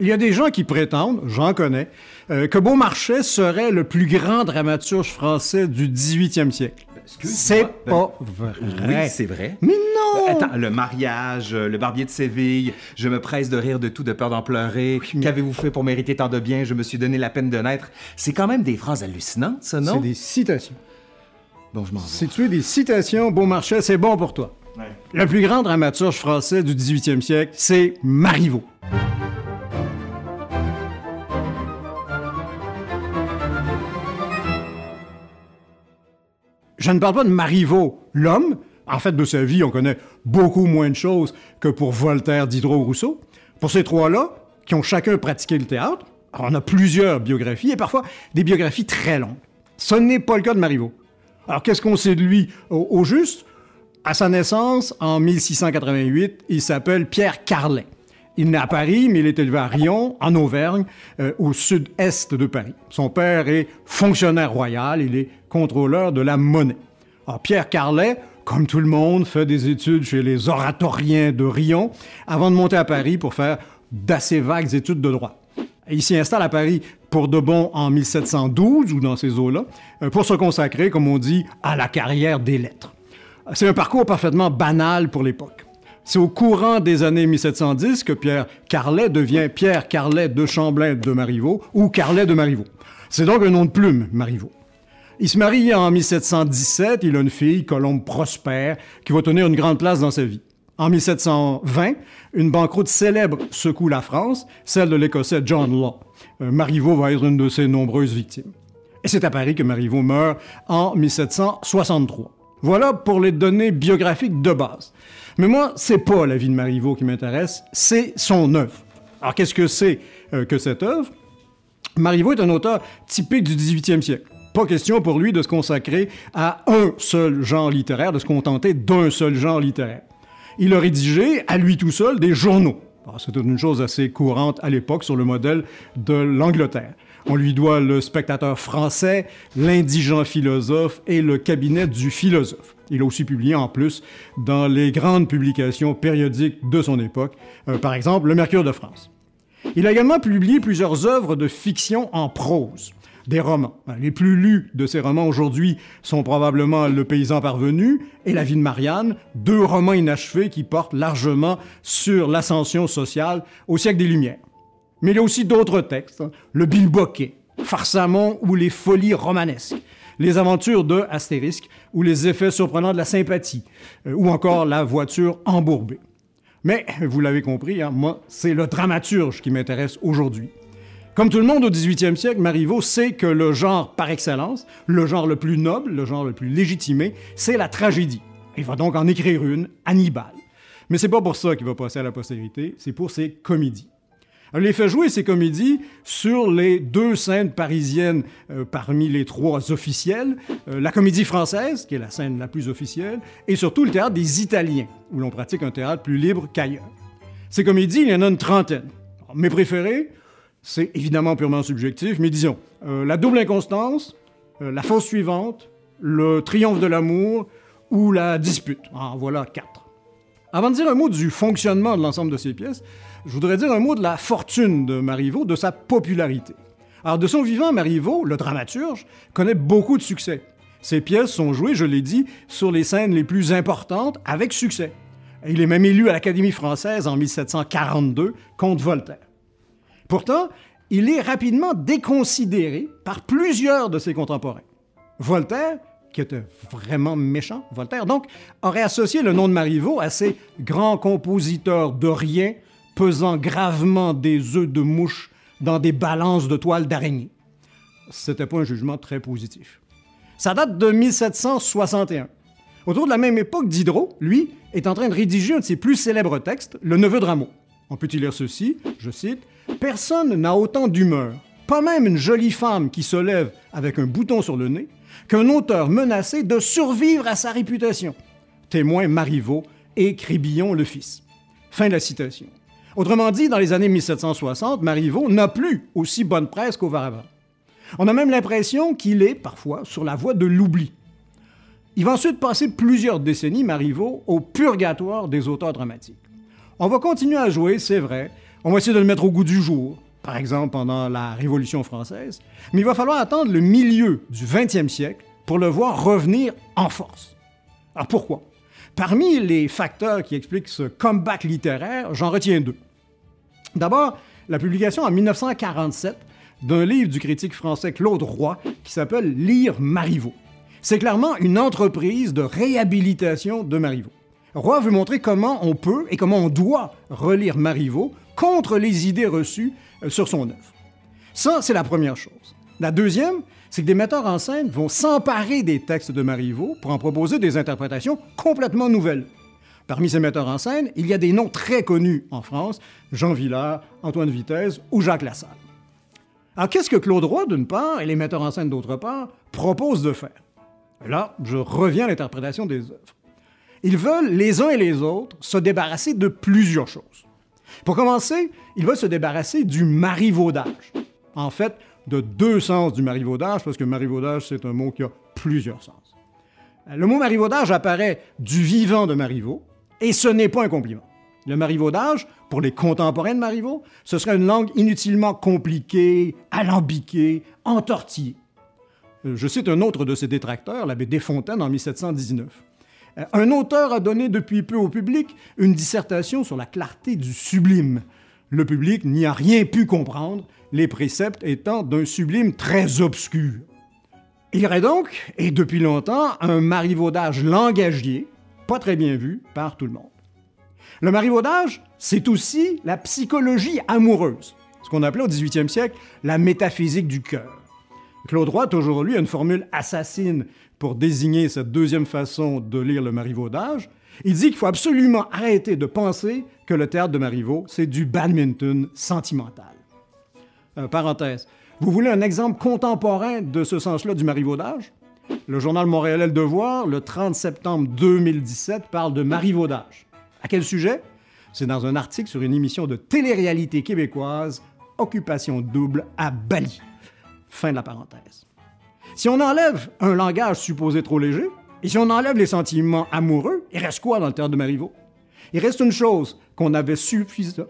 Il y a des gens qui prétendent, j'en connais, euh, que Beaumarchais serait le plus grand dramaturge français du 18e siècle. C'est pas vrai. Oui, c'est vrai. Mais non! Attends, le mariage, euh, le barbier de Séville, je me presse de rire de tout, de peur d'en pleurer. Qu'avez-vous fait pour mériter tant de bien? Je me suis donné la peine de naître. C'est quand même des phrases hallucinantes, ça, non? C'est des citations. Bon, je m'en vais. Si tu es des citations, Beaumarchais, c'est bon pour toi. Ouais. Le plus grand dramaturge français du 18e siècle, c'est Marivaux. Je ne parle pas de Marivaux, l'homme. En fait, de sa vie, on connaît beaucoup moins de choses que pour Voltaire, Diderot, Rousseau. Pour ces trois-là, qui ont chacun pratiqué le théâtre, on a plusieurs biographies, et parfois des biographies très longues. Ce n'est pas le cas de Marivaux. Alors, qu'est-ce qu'on sait de lui au, au juste? À sa naissance, en 1688, il s'appelle Pierre Carlet. Il naît à Paris, mais il est élevé à Rion, en Auvergne, euh, au sud-est de Paris. Son père est fonctionnaire royal, il est contrôleur de la monnaie. Pierre Carlet, comme tout le monde, fait des études chez les oratoriens de Rion avant de monter à Paris pour faire d'assez vagues études de droit. Il s'y installe à Paris pour de bon en 1712 ou dans ces eaux-là, euh, pour se consacrer, comme on dit, à la carrière des lettres. C'est un parcours parfaitement banal pour l'époque. C'est au courant des années 1710 que Pierre Carlet devient Pierre Carlet de Champlain de Marivaux ou Carlet de Marivaux. C'est donc un nom de plume, Marivaux. Il se marie en 1717, il a une fille, Colombe Prosper, qui va tenir une grande place dans sa vie. En 1720, une banqueroute célèbre secoue la France, celle de l'Écossais John Law. Euh, Marivaux va être une de ses nombreuses victimes. Et c'est à Paris que Marivaux meurt en 1763. Voilà pour les données biographiques de base. Mais moi, c'est pas la vie de Marivaux qui m'intéresse, c'est son œuvre. Alors qu'est-ce que c'est euh, que cette œuvre? Marivaux est un auteur typique du 18e siècle. Pas question pour lui de se consacrer à un seul genre littéraire, de se contenter d'un seul genre littéraire. Il a rédigé, à lui tout seul, des journaux. Alors, C'était une chose assez courante à l'époque sur le modèle de l'Angleterre. On lui doit le spectateur français, l'indigent philosophe et le cabinet du philosophe. Il a aussi publié en plus dans les grandes publications périodiques de son époque, euh, par exemple le Mercure de France. Il a également publié plusieurs œuvres de fiction en prose, des romans. Les plus lus de ces romans aujourd'hui sont probablement Le paysan parvenu et La vie de Marianne, deux romans inachevés qui portent largement sur l'ascension sociale au siècle des Lumières. Mais il y a aussi d'autres textes, hein. Le Bilboquet, Farsamon ou Les folies romanesques, Les aventures de Astérisque ou Les effets surprenants de la sympathie, euh, ou encore La voiture embourbée. Mais, vous l'avez compris, hein, moi, c'est le dramaturge qui m'intéresse aujourd'hui. Comme tout le monde au 18e siècle, Marivaux sait que le genre par excellence, le genre le plus noble, le genre le plus légitimé, c'est la tragédie. Il va donc en écrire une, Hannibal. Mais c'est pas pour ça qu'il va passer à la postérité, c'est pour ses comédies. Alors, il fait jouer ces comédies sur les deux scènes parisiennes euh, parmi les trois officielles, euh, la comédie française, qui est la scène la plus officielle, et surtout le théâtre des Italiens, où l'on pratique un théâtre plus libre qu'ailleurs. Ces comédies, il y en a une trentaine. Mes préférés, c'est évidemment purement subjectif, mais disons, euh, La double inconstance, La fausse suivante, Le triomphe de l'amour ou La dispute. En voilà quatre. Avant de dire un mot du fonctionnement de l'ensemble de ces pièces, je voudrais dire un mot de la fortune de Marivaux, de sa popularité. Alors, de son vivant, Marivaux, le dramaturge, connaît beaucoup de succès. Ses pièces sont jouées, je l'ai dit, sur les scènes les plus importantes avec succès. Il est même élu à l'Académie française en 1742 contre Voltaire. Pourtant, il est rapidement déconsidéré par plusieurs de ses contemporains. Voltaire, qui était vraiment méchant, Voltaire, donc, aurait associé le nom de Marivaux à ces grands compositeurs de rien pesant gravement des œufs de mouche dans des balances de toile d'araignée. C'était pas un jugement très positif. Ça date de 1761. Autour de la même époque, Diderot, lui, est en train de rédiger un de ses plus célèbres textes, Le Neveu de Rameau. On peut y lire ceci, je cite, Personne n'a autant d'humeur, pas même une jolie femme qui se lève avec un bouton sur le nez, qu'un auteur menacé de survivre à sa réputation. Témoin Marivaux et Crébillon le fils. Fin de la citation. Autrement dit, dans les années 1760, Marivaux n'a plus aussi bonne presse qu'auparavant. On a même l'impression qu'il est, parfois, sur la voie de l'oubli. Il va ensuite passer plusieurs décennies, Marivaux, au purgatoire des auteurs dramatiques. On va continuer à jouer, c'est vrai, On va essayer de le mettre au goût du jour, par exemple pendant la Révolution française, mais il va falloir attendre le milieu du 20e siècle pour le voir revenir en force. Alors pourquoi? Parmi les facteurs qui expliquent ce comeback littéraire, j'en retiens deux. D'abord, la publication en 1947 d'un livre du critique français Claude Roy qui s'appelle Lire Marivaux. C'est clairement une entreprise de réhabilitation de Marivaux. Roy veut montrer comment on peut et comment on doit relire Marivaux contre les idées reçues euh, sur son œuvre. Ça, c'est la première chose. La deuxième, c'est que des metteurs en scène vont s'emparer des textes de Marivaux pour en proposer des interprétations complètement nouvelles. Parmi ces metteurs en scène, il y a des noms très connus en France, Jean Villard, Antoine Vitesse ou Jacques Lassalle. Alors qu'est-ce que Claude Roy, d'une part, et les metteurs en scène, d'autre part, proposent de faire? Là, je reviens à l'interprétation des œuvres. Ils veulent, les uns et les autres, se débarrasser de plusieurs choses. Pour commencer, ils veulent se débarrasser du marivaudage. En fait, de deux sens du marivaudage, parce que marivaudage, c'est un mot qui a plusieurs sens. Le mot marivaudage apparaît du vivant de Marivaux, et ce n'est pas un compliment. Le marivaudage, pour les contemporains de Marivaux, ce serait une langue inutilement compliquée, alambiquée, entortillée. Je cite un autre de ses détracteurs, l'abbé Desfontaines, en 1719. Un auteur a donné depuis peu au public une dissertation sur la clarté du sublime. Le public n'y a rien pu comprendre, les préceptes étant d'un sublime très obscur. Il y aurait donc, et depuis longtemps, un marivaudage langagier, pas très bien vu par tout le monde. Le marivaudage, c'est aussi la psychologie amoureuse, ce qu'on appelait au 18e siècle la métaphysique du cœur. Claude Roy, toujours lui, a une formule assassine pour désigner cette deuxième façon de lire le marivaudage. Il dit qu'il faut absolument arrêter de penser que le théâtre de Marivaux, c'est du badminton sentimental. Euh, parenthèse. Vous voulez un exemple contemporain de ce sens-là du marivaudage? Le journal montréalais Le Devoir, le 30 septembre 2017, parle de marivaudage. À quel sujet? C'est dans un article sur une émission de télé-réalité québécoise, Occupation double à Bali. Fin de la parenthèse. Si on enlève un langage supposé trop léger, et si on enlève les sentiments amoureux, il reste quoi dans le théâtre de Marivaux? Il reste une chose qu'on n'avait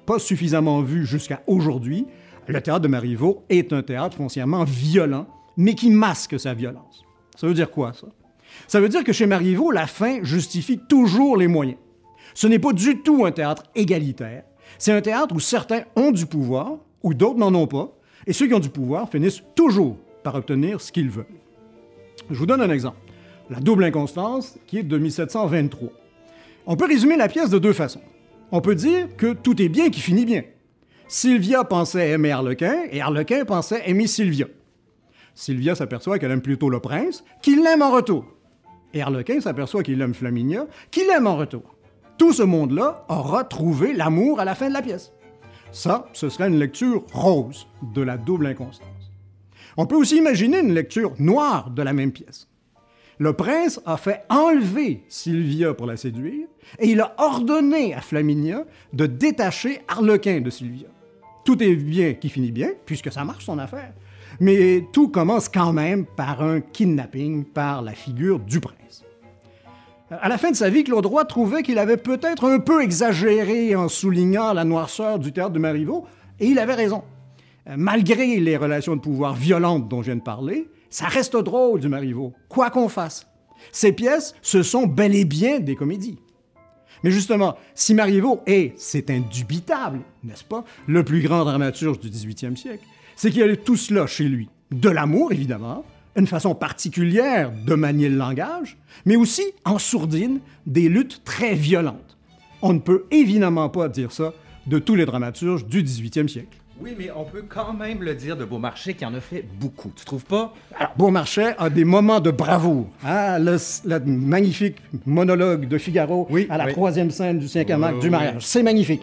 pas suffisamment vue jusqu'à aujourd'hui. Le théâtre de Marivaux est un théâtre foncièrement violent, mais qui masque sa violence. Ça veut dire quoi, ça? Ça veut dire que chez Marivaux, la fin justifie toujours les moyens. Ce n'est pas du tout un théâtre égalitaire. C'est un théâtre où certains ont du pouvoir, ou d'autres n'en ont pas, et ceux qui ont du pouvoir finissent toujours par obtenir ce qu'ils veulent. Je vous donne un exemple. La double inconstance, qui est de 1723. On peut résumer la pièce de deux façons. On peut dire que tout est bien qui finit bien. Sylvia pensait aimer Harlequin et Harlequin pensait aimer Sylvia. Sylvia s'aperçoit qu'elle aime plutôt le prince, qu'il l'aime en retour. Et Harlequin s'aperçoit qu'il aime Flaminia, qu'il aime en retour. Tout ce monde-là aura trouvé l'amour à la fin de la pièce. Ça, ce serait une lecture rose de la double inconstance. On peut aussi imaginer une lecture noire de la même pièce. Le prince a fait enlever Sylvia pour la séduire et il a ordonné à Flaminia de détacher Harlequin de Sylvia. Tout est bien qui finit bien, puisque ça marche son affaire. Mais tout commence quand même par un kidnapping par la figure du prince. À la fin de sa vie, Claude Roy trouvait qu'il avait peut-être un peu exagéré en soulignant la noirceur du théâtre de Marivaux, et il avait raison. Malgré les relations de pouvoir violentes dont je viens de parler, ça reste drôle du Marivaux, quoi qu'on fasse. Ces pièces, ce sont bel et bien des comédies. Mais justement, si Marivaux est, c'est indubitable, n'est-ce pas, le plus grand dramaturge du 18e siècle, c'est qu'il y a tout cela chez lui. De l'amour, évidemment, une façon particulière de manier le langage, mais aussi, en sourdine, des luttes très violentes. On ne peut évidemment pas dire ça de tous les dramaturges du 18e siècle. Oui, mais on peut quand même le dire de Beaumarchais qui en a fait beaucoup. Tu trouves pas? Alors, Beaumarchais a des moments de bravoure. Hein? Le, magnifique monologue de Figaro à la troisième scène du cinquième acte du mariage. C'est magnifique.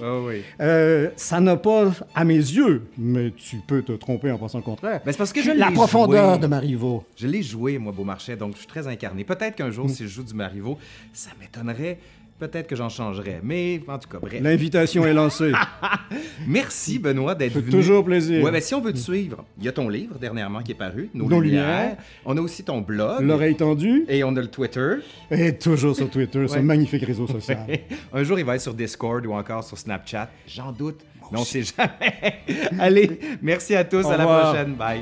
Euh, ça n'a pas, à mes yeux, mais tu peux te tromper en pensant le contraire. Mais c'est parce que je La profondeur de Marivaux. Je l'ai joué, moi, Beaumarchais, donc je suis très incarné. Peut-être qu'un jour, mm. si je joue du Marivaux, ça m'étonnerait Peut-être que j'en changerai, mais en tout cas, bref. L'invitation est lancée. Merci, Benoît, d'être venu. toujours plaisir. Ouais, mais si on veut te suivre, il y a ton livre dernièrement qui est paru, Nos, Lumières. On a aussi ton blog. L'oreille tendue. Et on a le Twitter. Et toujours sur Twitter, ce magnifique réseau social. Un jour, il va être sur Discord ou encore sur Snapchat. J'en doute. Mais on sait jamais. Allez, merci à tous. Au à la prochaine. Bye.